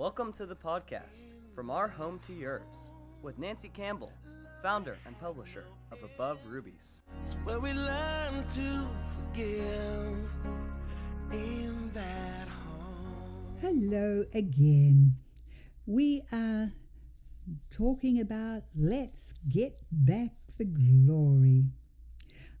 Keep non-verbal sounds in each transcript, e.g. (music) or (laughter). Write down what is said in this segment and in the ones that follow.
Welcome to the podcast, From Our Home to Yours, with Nancy Campbell, founder and publisher of Above Rubies. It's where we learn to forgive in that home. Hello again. We are talking about let's get back the glory.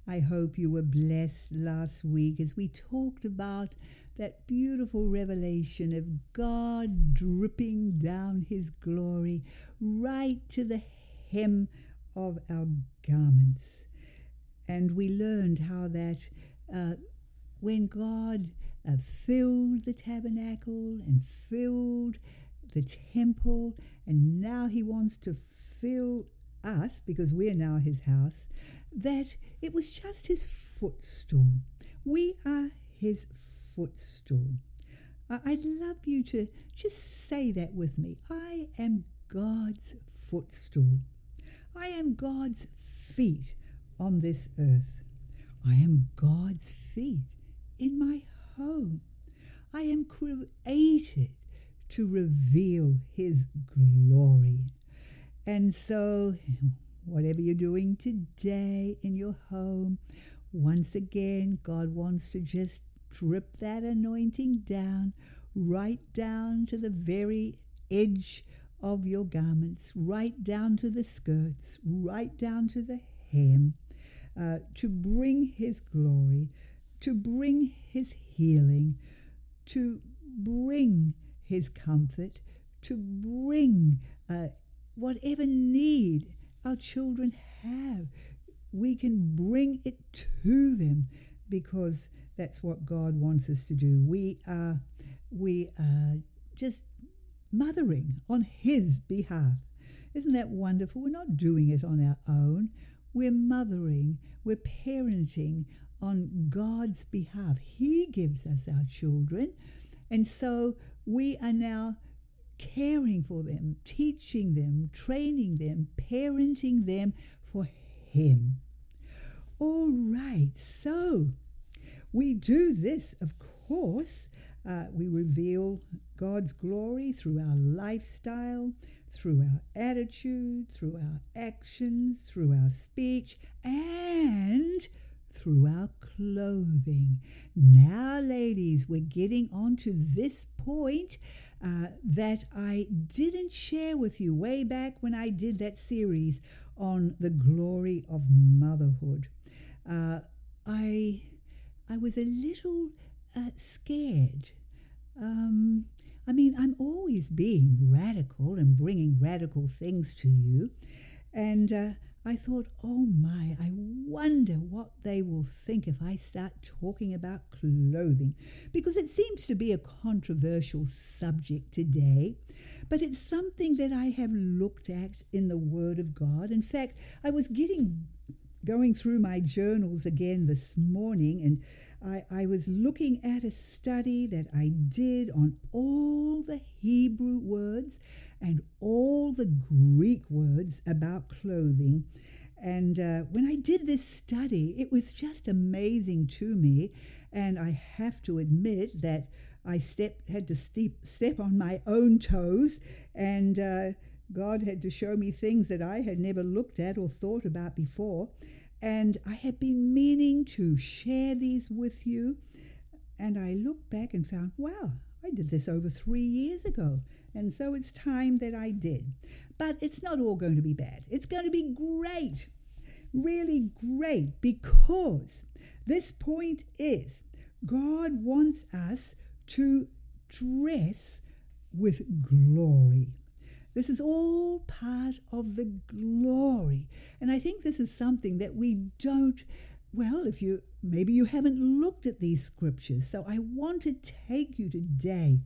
I hope you were blessed last week as we talked about that beautiful revelation of God dripping down His glory right to the hem of our garments. And we learned how that uh, when God uh, filled the tabernacle and filled the temple, and now He wants to fill us because we're now His house, that it was just His footstool. We are His footstool. I'd love you to just say that with me. I am God's footstool. I am God's feet on this earth. I am God's feet in my home. I am created to reveal His glory. And so, whatever you're doing today in your home, once again, God wants to just drip that anointing down, right down to the very edge of your garments, right down to the skirts, right down to the hem, uh, to bring His glory, to bring His healing, to bring His comfort, to bring uh, whatever need our children have. We can bring it to them because that's what God wants us to do. We are, we are just mothering on His behalf. Isn't that wonderful? We're not doing it on our own. We're mothering, we're parenting on God's behalf. He gives us our children. And so we are now caring for them, teaching them, training them, parenting them for Him. All right, so we do this, of course. Uh, we reveal God's glory through our lifestyle, through our attitude, through our actions, through our speech, and through our clothing. Now, ladies, we're getting on to this point uh, that I didn't share with you way back when I did that series on the glory of motherhood. Uh, I I was a little uh, scared. Um, I mean, I'm always being radical and bringing radical things to you. And uh, I thought, oh my, I wonder what they will think if I start talking about clothing. Because it seems to be a controversial subject today, but it's something that I have looked at in the Word of God. In fact, I was getting going through my journals again this morning and I, I was looking at a study that I did on all the Hebrew words and all the Greek words about clothing. And uh, when I did this study, it was just amazing to me. And I have to admit that I had to step, step on my own toes, and uh, God had to show me things that I had never looked at or thought about before. And I had been meaning to share these with you. And I looked back and found, wow, I did this over three years ago. And so it's time that I did. But it's not all going to be bad. It's going to be great. Really great because this point is God wants us to dress with glory. This is all part of the glory. And I think this is something that we don't, well, if you maybe you haven't looked at these scriptures. So I want to take you today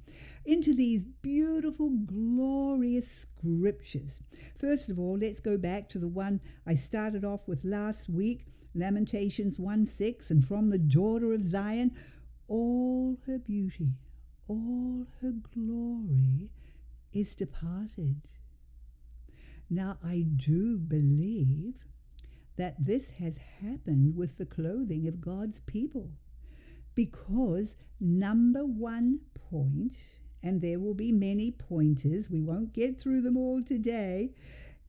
into these beautiful, glorious scriptures. First of all, let's go back to the one I started off with last week Lamentations 1 6. And from the daughter of Zion, all her beauty, all her glory is departed. Now, I do believe that this has happened with the clothing of God's people because number one point, and there will be many pointers. We won't get through them all today.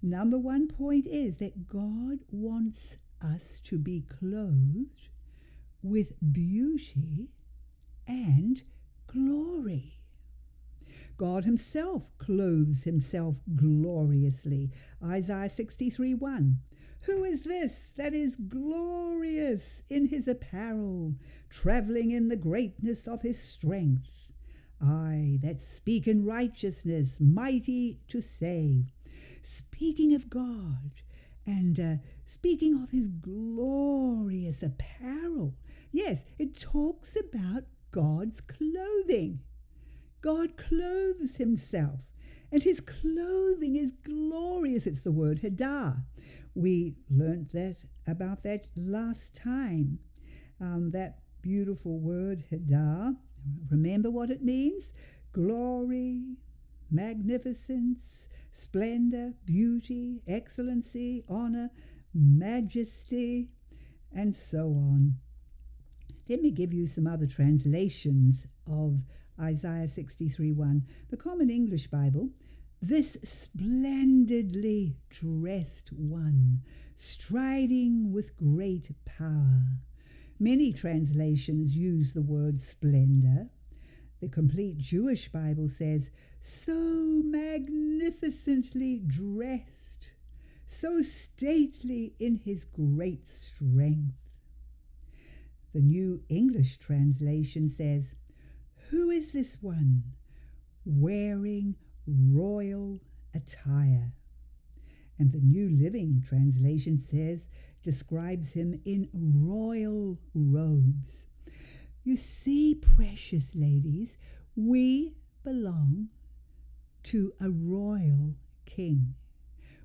Number one point is that God wants us to be clothed with beauty and glory. God Himself clothes Himself gloriously. Isaiah 63 1. Who is this that is glorious in his apparel, travelling in the greatness of his strength? I that speak in righteousness, mighty to save. Speaking of God and uh, speaking of his glorious apparel. Yes, it talks about God's clothing. God clothes himself, and his clothing is glorious. It's the word hadar. We learnt that about that last time. Um, that beautiful word Hadar. Remember what it means? Glory, magnificence, splendor, beauty, excellency, honor, majesty, and so on. Let me give you some other translations of Isaiah 63 1. The Common English Bible this splendidly dressed one, striding with great power. Many translations use the word splendor. The complete Jewish Bible says, so magnificently dressed, so stately in his great strength. The New English translation says, Who is this one wearing royal attire. And the New Living Translation says, describes him in royal robes. You see, precious ladies, we belong to a royal king.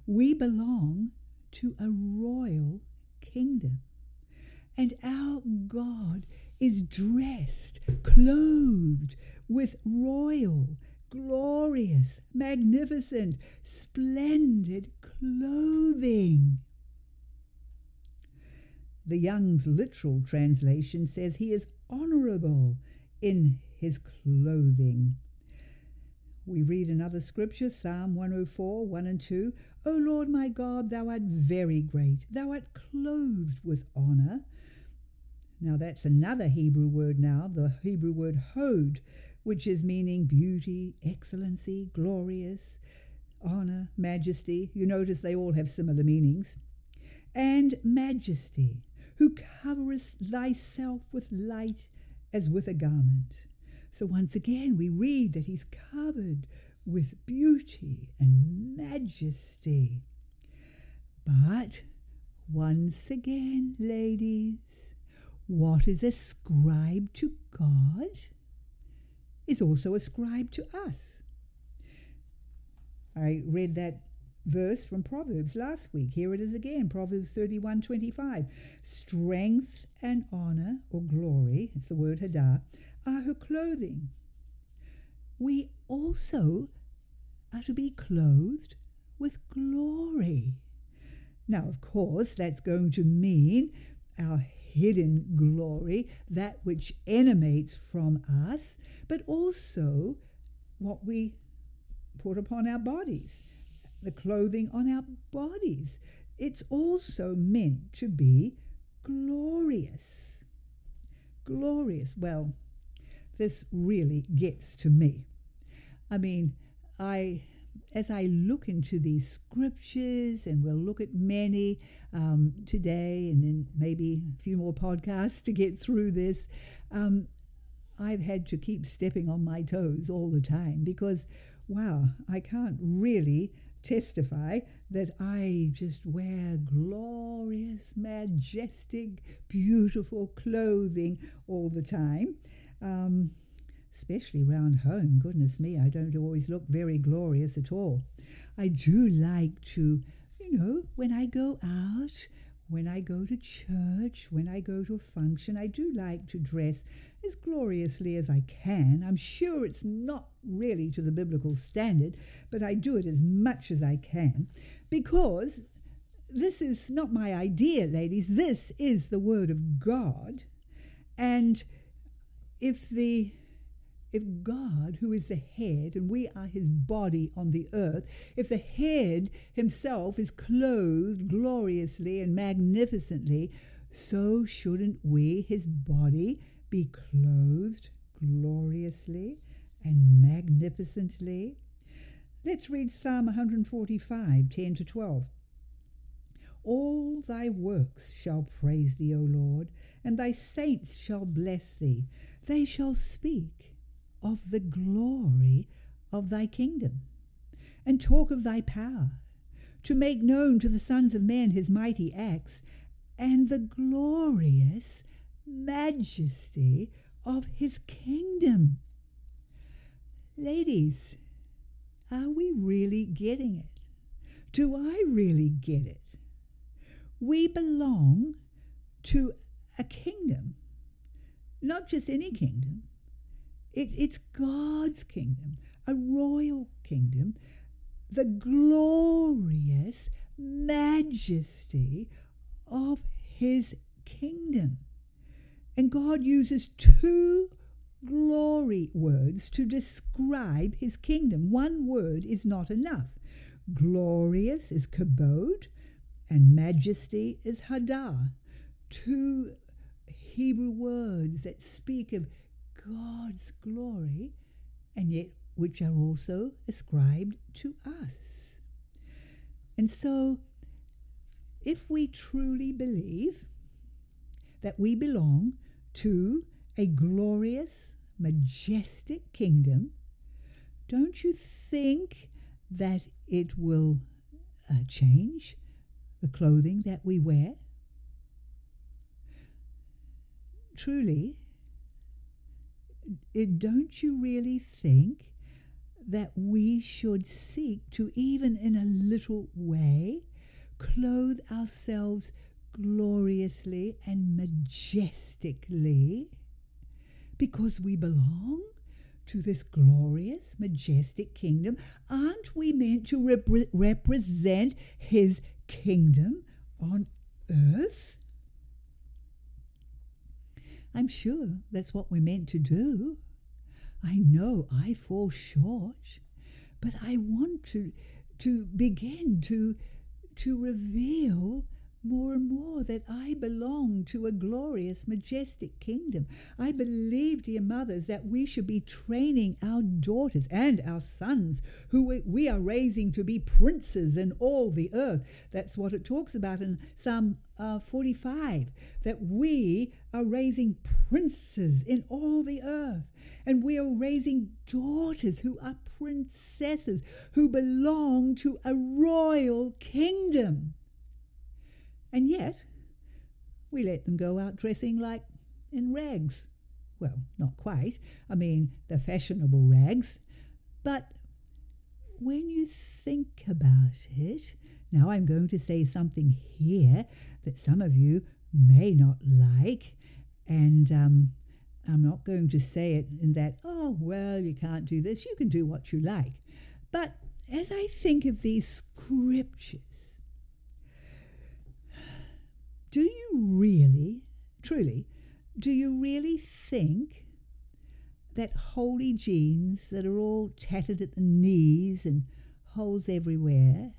We belong to a royal kingdom. And our God is dressed, clothed with royal glorious, magnificent, splendid clothing. The Young's literal translation says he is honorable in his clothing. We read another scripture, Psalm 104, 1 and 2. O Lord my God, thou art very great. Thou art clothed with honor. Now that's another Hebrew word now, the Hebrew word hod, which is meaning beauty, excellency, glorious, honor, majesty. You notice they all have similar meanings. And majesty, who coverest thyself with light as with a garment. So once again, we read that he's covered with beauty and majesty. But once again, ladies, what is ascribed to God? Is also ascribed to us. I read that verse from Proverbs last week. Here it is again, Proverbs 31:25. Strength and honor or glory, it's the word hadar, are her clothing. We also are to be clothed with glory. Now, of course, that's going to mean our hidden glory, that which emanates from us, but also what we put upon our bodies, the clothing on our bodies. It's also meant to be glorious. Glorious. Well, this really gets to me. I mean, I as I look into these scriptures, and we'll look at many um, today, and then maybe a few more podcasts (laughs) to get through this, um, I've had to keep stepping on my toes all the time because, wow, I can't really testify that I just wear glorious, majestic, beautiful clothing all the time. Um, especially round home. Goodness me, I don't always look very glorious at all. I do like to, you know, when I go out, when I go to church, when I go to a function, I do like to dress as gloriously as I can. I'm sure it's not really to the biblical standard, but I do it as much as I can because this is not my idea, ladies. This is the Word of God. And if the if God, who is the head, and we are his body on the earth, if the head himself is clothed gloriously and magnificently, so shouldn't we, his body, be clothed gloriously and magnificently? Let's read Psalm 145, 10 to 12. All thy works shall praise thee, O Lord, and thy saints shall bless thee. They shall speak of the glory of thy kingdom, and talk of thy power, to make known to the sons of men his mighty acts, and the glorious majesty of his kingdom. Ladies, are we really getting it? Do I really get it? We belong to a kingdom, not just any kingdom. It, it's God's kingdom, a royal kingdom, the glorious majesty of his kingdom. And God uses two glory words to describe his kingdom. One word is not enough. Glorious is kabod, and majesty is hadar. Two Hebrew words that speak of God's glory and yet which are also ascribed to us. And so, if we truly believe that we belong to a glorious, majestic kingdom, don't you think that it will uh, change the clothing that we wear? Truly, it, don't you really think that we should seek to, even in a little way, clothe ourselves gloriously and majestically because we belong to this glorious, majestic kingdom? Aren't we meant to rep- represent His kingdom on earth? I'm sure that's what we're meant to do. I know I fall short, but I want to to begin to to reveal more and more that I belong to a glorious, majestic kingdom. I believe, dear mothers, that we should be training our daughters and our sons, who we are raising to be princes in all the earth. That's what it talks about in Psalm uh, 45, that we are raising princes in all the earth. And we are raising daughters who are princesses, who belong to a royal kingdom. And yet, we let them go out dressing like in rags. Well, not quite. I mean, the fashionable rags. But when you think about it, now I'm going to say something here that some of you may not like, and um, I'm not going to say it in that, oh, well, you can't do this, you can do what you like. But as I think of these scriptures, do you really, truly, do you really think that holy jeans that are all tattered at the knees and holes everywhere,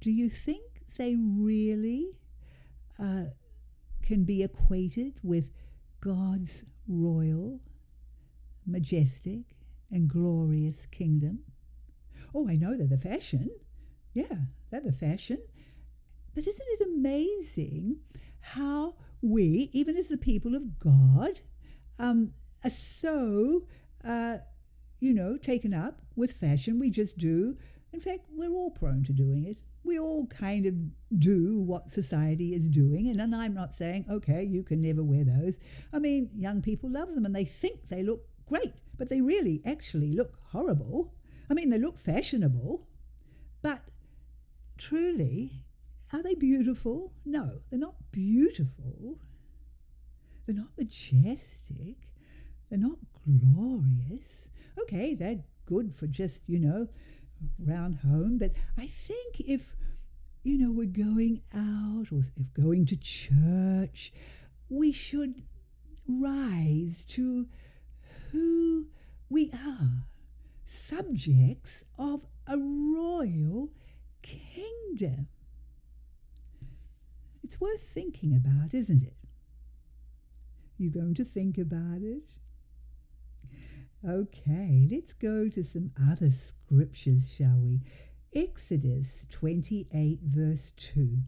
do you think they really uh, can be equated with God's royal, majestic, and glorious kingdom? Oh, I know they're the fashion. Yeah, they're the fashion. But isn't it amazing how we, even as the people of God, um, are so, uh, you know, taken up with fashion? We just do. In fact, we're all prone to doing it. We all kind of do what society is doing. And, and I'm not saying, okay, you can never wear those. I mean, young people love them and they think they look great, but they really actually look horrible. I mean, they look fashionable, but truly, are they beautiful? No, they're not beautiful. They're not majestic. They're not glorious. Okay, they're good for just, you know, round home. But I think if, you know, we're going out or if going to church, we should rise to who we are subjects of a royal kingdom. It's worth thinking about, isn't it? You going to think about it? Okay, let's go to some other scriptures, shall we? Exodus 28, verse 2.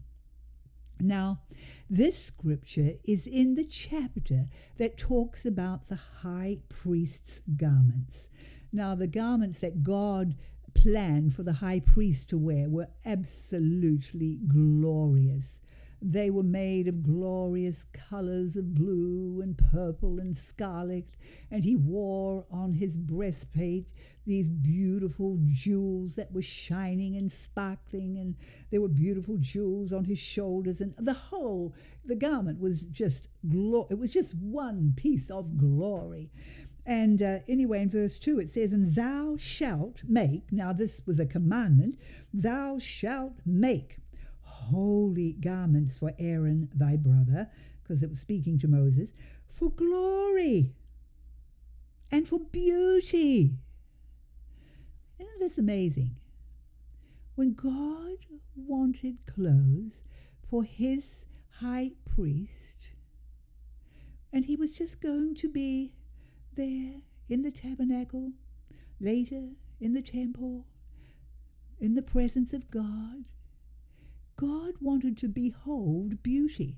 Now, this scripture is in the chapter that talks about the high priest's garments. Now, the garments that God planned for the high priest to wear were absolutely glorious. They were made of glorious colors of blue and purple and scarlet, and he wore on his breastplate these beautiful jewels that were shining and sparkling, and there were beautiful jewels on his shoulders, and the whole the garment was just glo- it was just one piece of glory. And uh, anyway, in verse 2, it says, And thou shalt make, now this was a commandment, thou shalt make holy garments for Aaron thy brother, because it was speaking to Moses, for glory and for beauty. Isn't this amazing? When God wanted clothes for his high priest, and he was just going to be there in the tabernacle, later in the temple, in the presence of God, God wanted to behold beauty.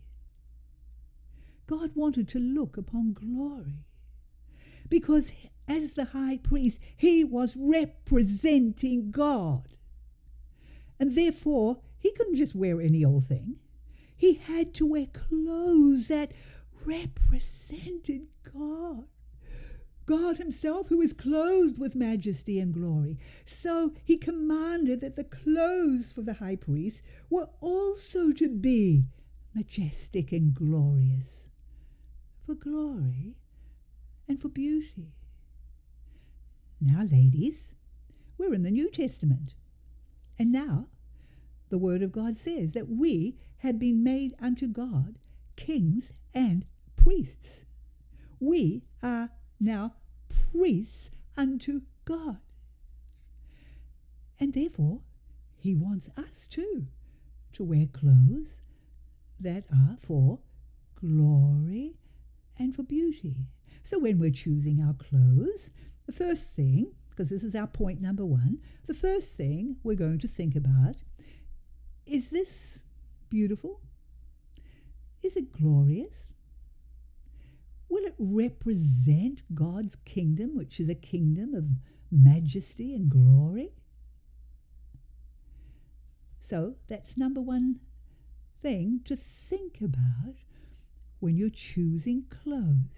God wanted to look upon glory. Because as the high priest, he was representing God. And therefore, he couldn't just wear any old thing. He had to wear clothes that represented God. God Himself, who is clothed with majesty and glory. So He commanded that the clothes for the high priest were also to be majestic and glorious, for glory and for beauty. Now, ladies, we're in the New Testament. And now, the Word of God says that we have been made unto God kings and priests. We are now priests unto God. And therefore, he wants us too to wear clothes that are for glory and for beauty. So when we're choosing our clothes, the first thing, because this is our point number one, the first thing we're going to think about is this beautiful? Is it glorious? Will it represent God's kingdom, which is a kingdom of majesty and glory? So that's number one thing to think about when you're choosing clothes.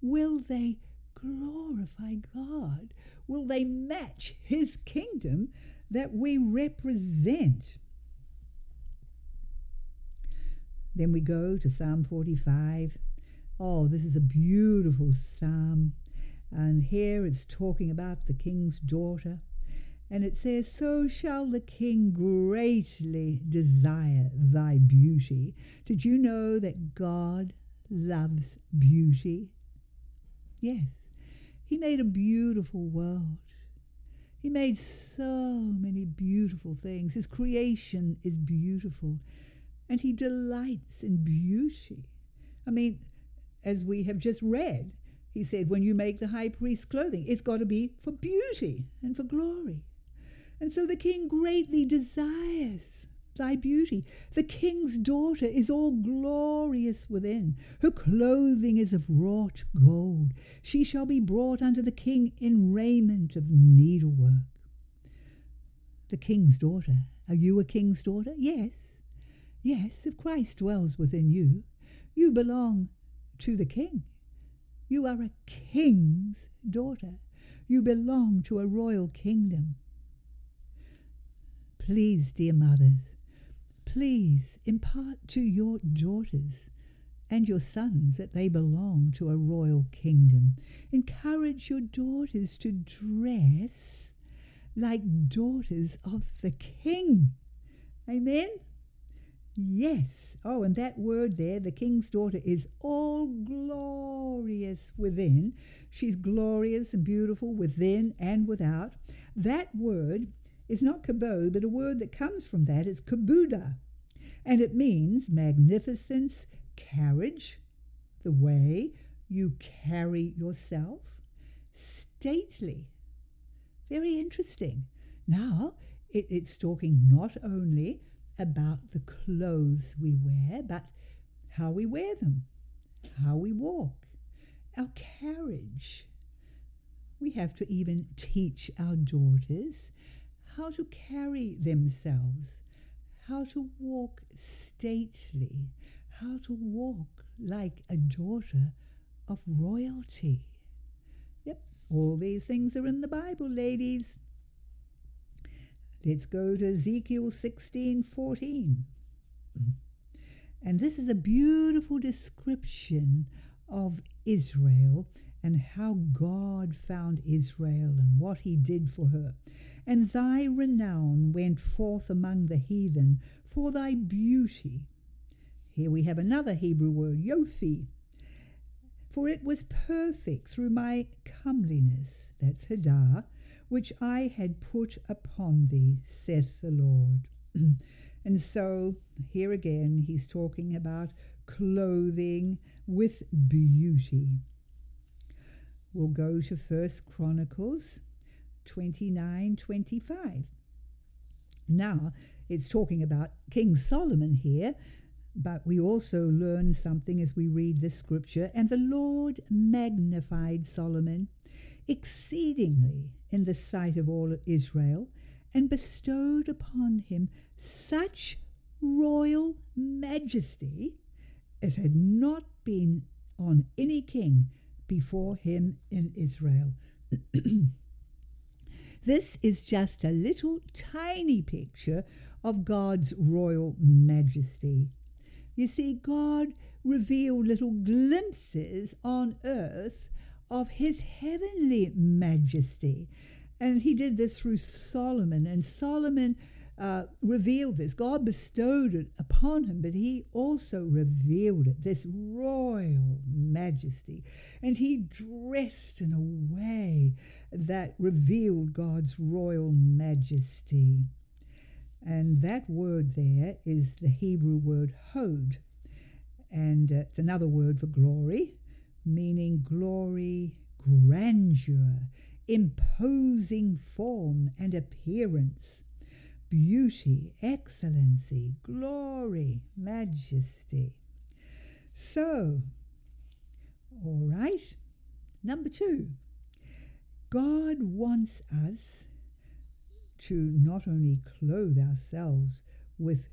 Will they glorify God? Will they match His kingdom that we represent? Then we go to Psalm 45 Oh, this is a beautiful psalm. And here it's talking about the king's daughter. And it says, So shall the king greatly desire thy beauty. Did you know that God loves beauty? Yes, he made a beautiful world. He made so many beautiful things. His creation is beautiful, and he delights in beauty. I mean, as we have just read. He said, when you make the high priest's clothing, it's got to be for beauty and for glory. And so the king greatly desires thy beauty. The king's daughter is all glorious within. Her clothing is of wrought gold. She shall be brought unto the king in raiment of needlework. The king's daughter. Are you a king's daughter? Yes. Yes, if Christ dwells within you, you belong to the king. You are a king's daughter. You belong to a royal kingdom. Please, dear mothers, please impart to your daughters and your sons that they belong to a royal kingdom. Encourage your daughters to dress like daughters of the king. Amen? Yes. Oh, and that word there, the king's daughter, is all glorious within. She's glorious and beautiful within and without. That word is not kabod, but a word that comes from that is kabuda. And it means magnificence, carriage, the way you carry yourself, stately. Very interesting. Now, it, it's talking not only about the clothes we wear, but how we wear them, how we walk, our carriage. We have to even teach our daughters how to carry themselves, how to walk stately, how to walk like a daughter of royalty. Yep, all these things are in the Bible, ladies. Let's go to Ezekiel 16 14. Mm-hmm. And this is a beautiful description of Israel and how God found Israel and what he did for her. And thy renown went forth among the heathen for thy beauty. Here we have another Hebrew word, Yofi. For it was perfect through my comeliness, that's Hadar, which I had put upon thee, saith the Lord. (clears throat) and so here again he's talking about clothing with beauty. We'll go to First Chronicles 29 25. Now, it's talking about King Solomon here, but we also learn something as we read this scripture. And the Lord magnified Solomon exceedingly in the sight of all Israel, and bestowed upon him such royal majesty as had not been on any king before him in Israel. (clears throat) this is just a little tiny picture of God's royal majesty. You see, God revealed little glimpses on earth of his heavenly majesty. And he did this through Solomon, and Solomon uh, revealed this. God bestowed it upon him, but he also revealed it, this royal majesty. And he dressed in a way that revealed God's royal majesty. And that word there is the Hebrew word hod, and uh, it's another word for glory meaning glory, grandeur, imposing form and appearance, beauty, excellency, glory, majesty. So, all right, number two, God wants us to not only clothe ourselves with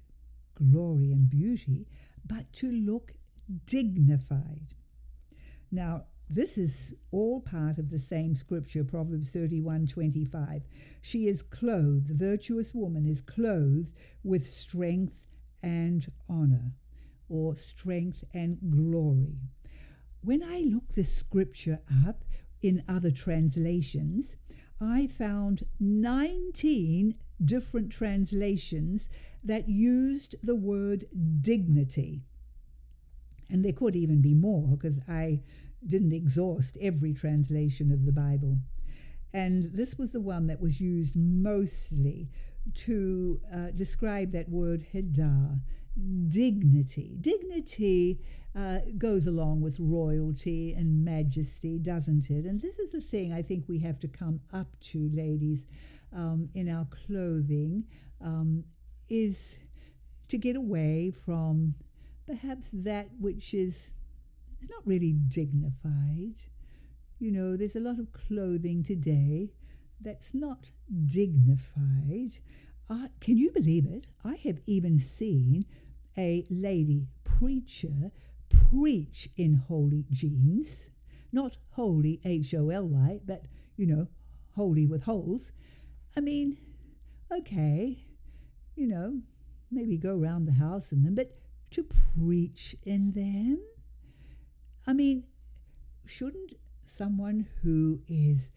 glory and beauty, but to look dignified. Now, this is all part of the same scripture, Proverbs 31 25. She is clothed, the virtuous woman is clothed with strength and honor, or strength and glory. When I look this scripture up in other translations, I found 19 different translations that used the word dignity. And there could even be more because I didn't exhaust every translation of the Bible. And this was the one that was used mostly to uh, describe that word hadar, dignity. Dignity uh, goes along with royalty and majesty, doesn't it? And this is the thing I think we have to come up to, ladies, um, in our clothing, um, is to get away from perhaps that which is is not really dignified. You know, there's a lot of clothing today that's not dignified. Uh, can you believe it? I have even seen a lady preacher preach in holy jeans, not holy H O L Y, but you know, holy with holes. I mean, okay, you know, maybe go around the house in them, but to preach in them? I mean, shouldn't someone who is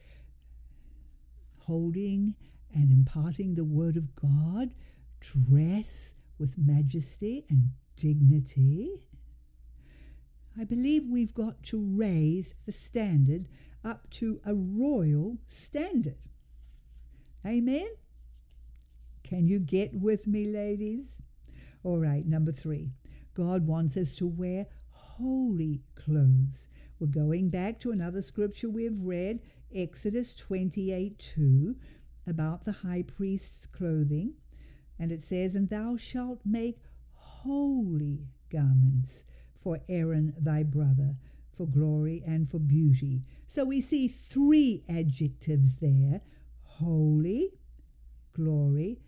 holding and imparting the Word of God dress with majesty and dignity. I believe we've got to raise the standard up to a royal standard. Amen? Can you get with me, ladies? All right, number three. God wants us to wear holy clothes. We're going back to another scripture we've read, Exodus 28 2, about the high priest's clothing. And it says, And thou shalt make holy garments for Aaron thy brother, for glory and for beauty. So we see three adjectives there holy, glory,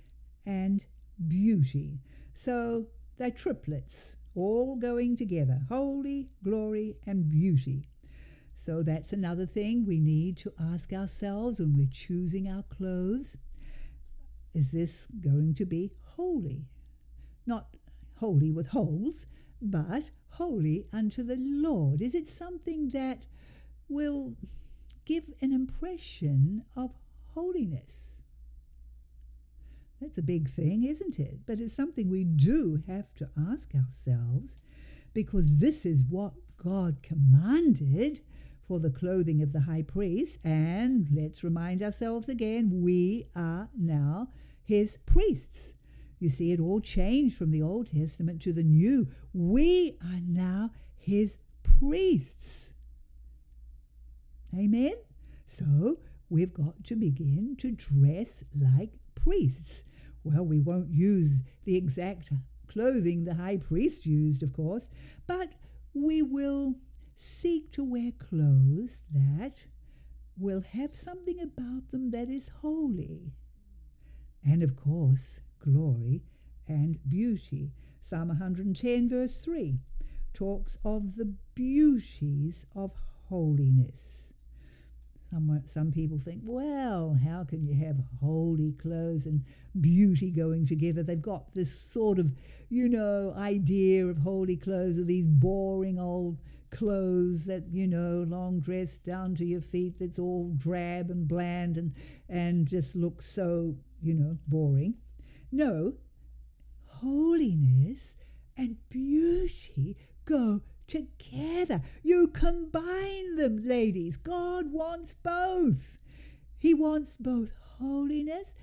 and beauty. So they're triplets, all going together holy, glory, and beauty. So that's another thing we need to ask ourselves when we're choosing our clothes. Is this going to be holy? Not holy with holes, but holy unto the Lord? Is it something that will give an impression of holiness? That's a big thing, isn't it? But it's something we do have to ask ourselves because this is what God commanded for the clothing of the high priest. And let's remind ourselves again we are now his priests. You see, it all changed from the Old Testament to the New. We are now his priests. Amen? So we've got to begin to dress like priests. Well, we won't use the exact clothing the high priest used, of course, but we will seek to wear clothes that will have something about them that is holy. And of course, glory and beauty. Psalm 110, verse 3, talks of the beauties of holiness. Some, some people think, well, how can you have holy clothes and beauty going together? They've got this sort of, you know, idea of holy clothes are these boring old clothes that, you know, long dress down to your feet that's all drab and bland and, and just looks so, you know, boring. No, holiness and beauty go together. You combine them, ladies. God wants both. He wants both holiness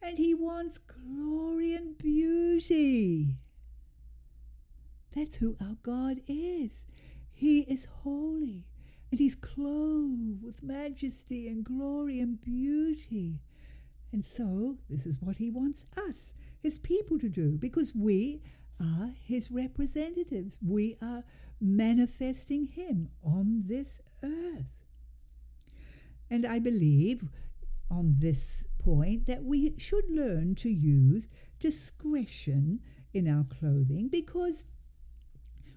and he wants glory and beauty. That's who our God is. He is holy and he's clothed with majesty and glory and beauty. And so, this is what he wants us, his people, to do, because we are his representatives. We are manifesting him on this earth. And I believe on this point that we should learn to use discretion in our clothing because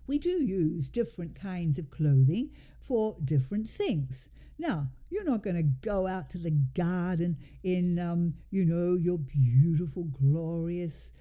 we do use different kinds of clothing for different things. Now, you're not going to go out to the garden in, um, you know, your beautiful, glorious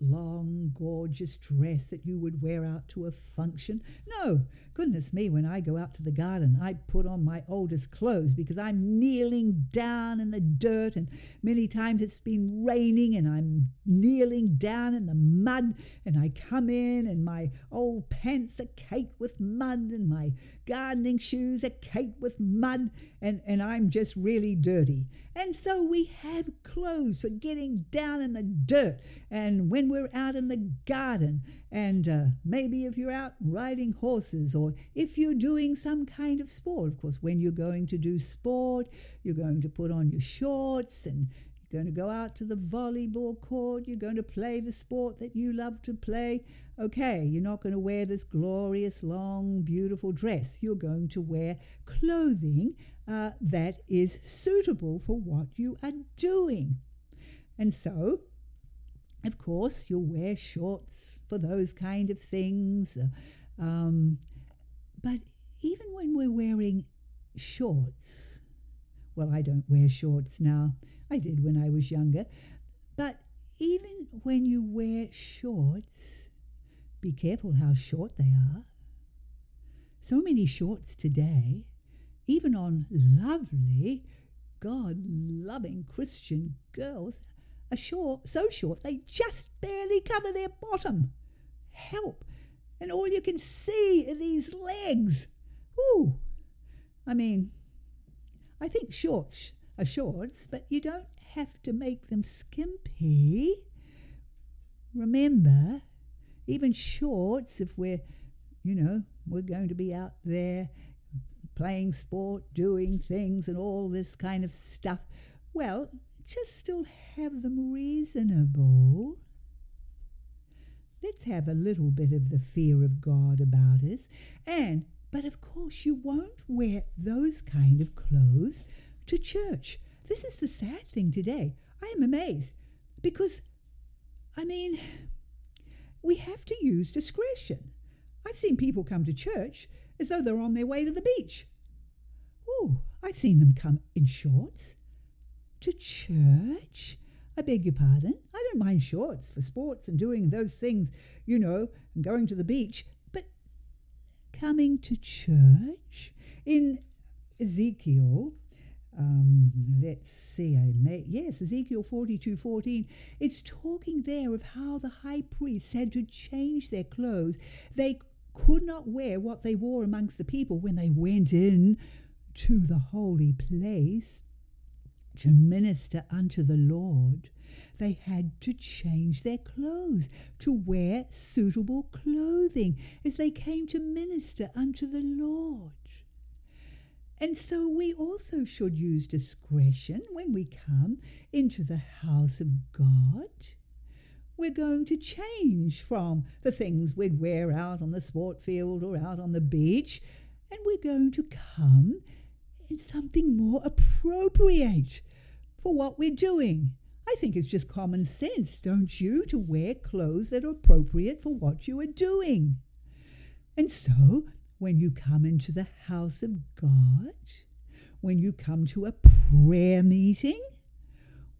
long, gorgeous dress that you would wear out to a function. No, goodness me, when I go out to the garden, I put on my oldest clothes because I'm kneeling down in the dirt, and many times it's been raining, and I'm kneeling down in the mud, and I come in, and my old pants are caked with mud, and my gardening shoes are caked with mud, and, and I'm just really dirty. And so we have clothes for getting down in the dirt and when we're out in the garden, and uh, maybe if you're out riding horses or if you're doing some kind of sport. Of course, when you're going to do sport, you're going to put on your shorts and you're going to go out to the volleyball court, you're going to play the sport that you love to play. Okay, you're not going to wear this glorious, long, beautiful dress. You're going to wear clothing uh, that is suitable for what you are doing. And so, of course, you'll wear shorts for those kind of things. Uh, um, but even when we're wearing shorts, well, I don't wear shorts now. I did when I was younger. But even when you wear shorts, be careful how short they are. So many shorts today, even on lovely, God loving Christian girls, short, so short they just barely cover their bottom. Help! And all you can see are these legs. Ooh! I mean, I think shorts are shorts, but you don't have to make them skimpy. Remember, even shorts, if we're, you know, we're going to be out there playing sport, doing things, and all this kind of stuff, well, just still have them reasonable. Let's have a little bit of the fear of God about us. And, but of course, you won't wear those kind of clothes to church. This is the sad thing today. I am amazed because, I mean, we have to use discretion. I've seen people come to church as though they're on their way to the beach. Oh, I've seen them come in shorts to church. I beg your pardon. I don't mind shorts for sports and doing those things, you know, and going to the beach, but coming to church in Ezekiel um, let's see, I may, yes, Ezekiel 42 14. It's talking there of how the high priests had to change their clothes. They could not wear what they wore amongst the people when they went in to the holy place to minister unto the Lord. They had to change their clothes, to wear suitable clothing as they came to minister unto the Lord. And so we also should use discretion when we come into the house of God. We're going to change from the things we'd wear out on the sport field or out on the beach, and we're going to come in something more appropriate for what we're doing. I think it's just common sense, don't you, to wear clothes that are appropriate for what you are doing. And so when you come into the house of God, when you come to a prayer meeting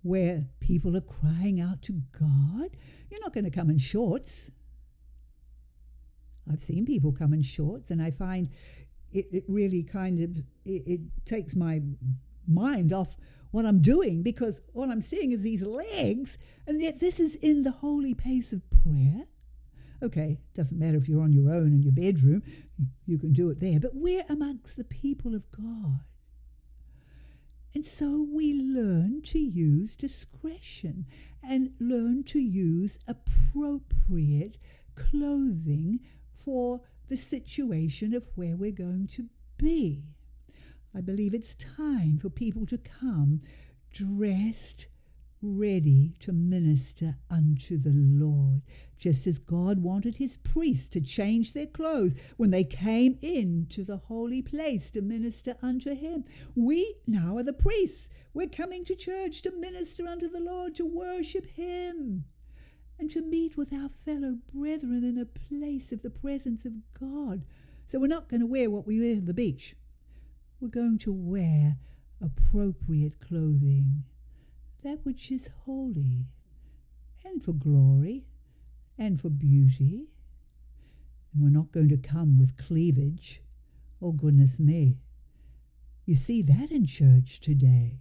where people are crying out to God, you're not going to come in shorts. I've seen people come in shorts, and I find it, it really kind of it, it takes my mind off what I'm doing because all I'm seeing is these legs, and yet this is in the holy place of prayer. Okay, doesn't matter if you're on your own in your bedroom, you can do it there, but we're amongst the people of God. And so we learn to use discretion and learn to use appropriate clothing for the situation of where we're going to be. I believe it's time for people to come dressed ready to minister unto the Lord, just as God wanted his priests to change their clothes when they came into the holy place to minister unto him. We now are the priests. We're coming to church to minister unto the Lord, to worship him, and to meet with our fellow brethren in a place of the presence of God. So we're not going to wear what we wear to the beach. We're going to wear appropriate clothing that which is holy, and for glory, and for beauty. And we're not going to come with cleavage. Oh, goodness me. You see that in church today.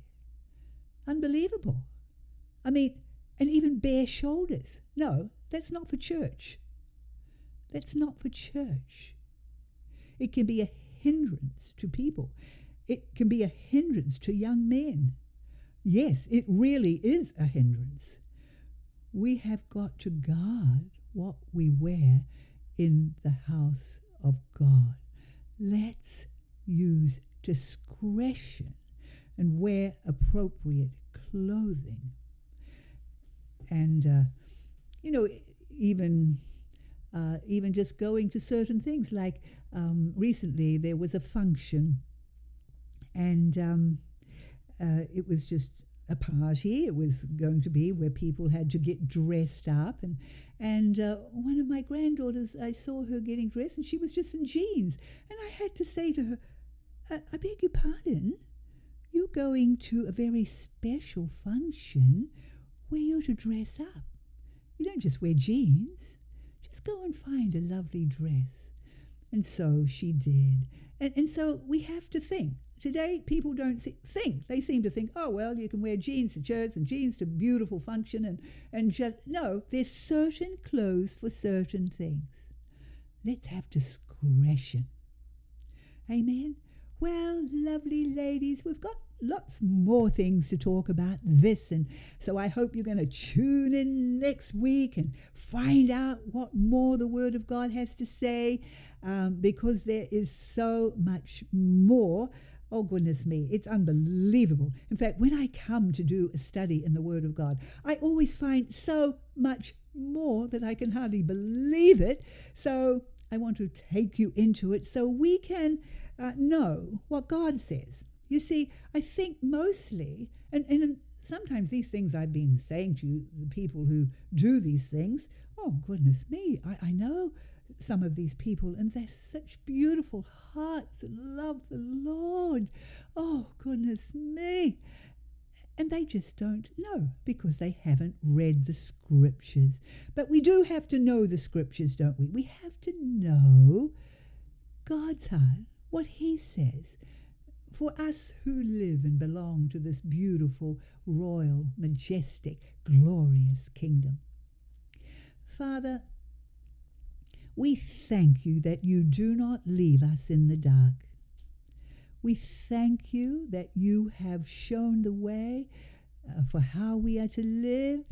Unbelievable. I mean, and even bare shoulders. No, that's not for church. That's not for church. It can be a hindrance to people. It can be a hindrance to young men. Yes, it really is a hindrance. We have got to guard what we wear in the house of God. Let's use discretion and wear appropriate clothing. And, uh, you know, even. Uh, even just going to certain things, like um, recently there was a function, and um, uh, it was just a party. It was going to be where people had to get dressed up, and and uh, one of my granddaughters, I saw her getting dressed, and she was just in jeans, and I had to say to her, I, I beg your pardon, you're going to a very special function where you're to dress up. You don't just wear jeans. Just go and find a lovely dress. And so she did. And, and so we have to think today people don't think. They seem to think, oh, well, you can wear jeans to church and jeans to beautiful function and, and just, no, there's certain clothes for certain things. Let's have discretion. Amen. Well, lovely ladies, we've got lots more things to talk about this. And so I hope you're going to tune in next week and find out what more the Word of God has to say um, because there is so much more. Oh, goodness me, it's unbelievable. In fact, when I come to do a study in the Word of God, I always find so much more that I can hardly believe it. So I want to take you into it so we can uh, know what God says. You see, I think mostly, and, and sometimes these things I've been saying to you, the people who do these things, oh, goodness me, I, I know some of these people, and they're such beautiful hearts and love the Lord. Oh, goodness me. And they just don't know because they haven't read the scriptures. But we do have to know the scriptures, don't we? We have to know God's heart, what He says for us who live and belong to this beautiful, royal, majestic, glorious kingdom. Father, we thank you that you do not leave us in the dark. We thank you that you have shown the way uh, for how we are to live.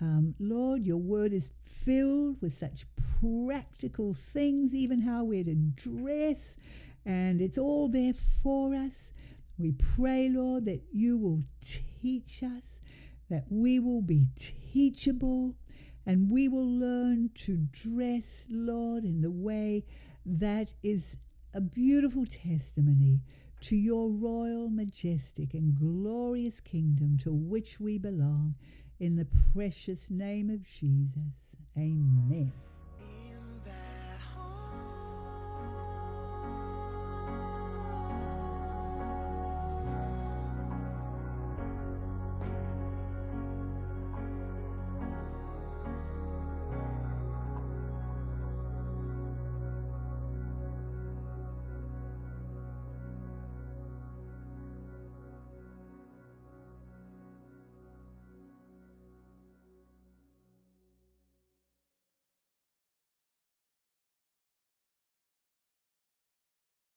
Um, Lord, your word is filled with such practical things, even how we're to dress, and it's all there for us. We pray, Lord, that you will teach us, that we will be teachable, and we will learn to dress, Lord, in the way that is a beautiful testimony to your royal, majestic, and glorious kingdom to which we belong. In the precious name of Jesus. Amen.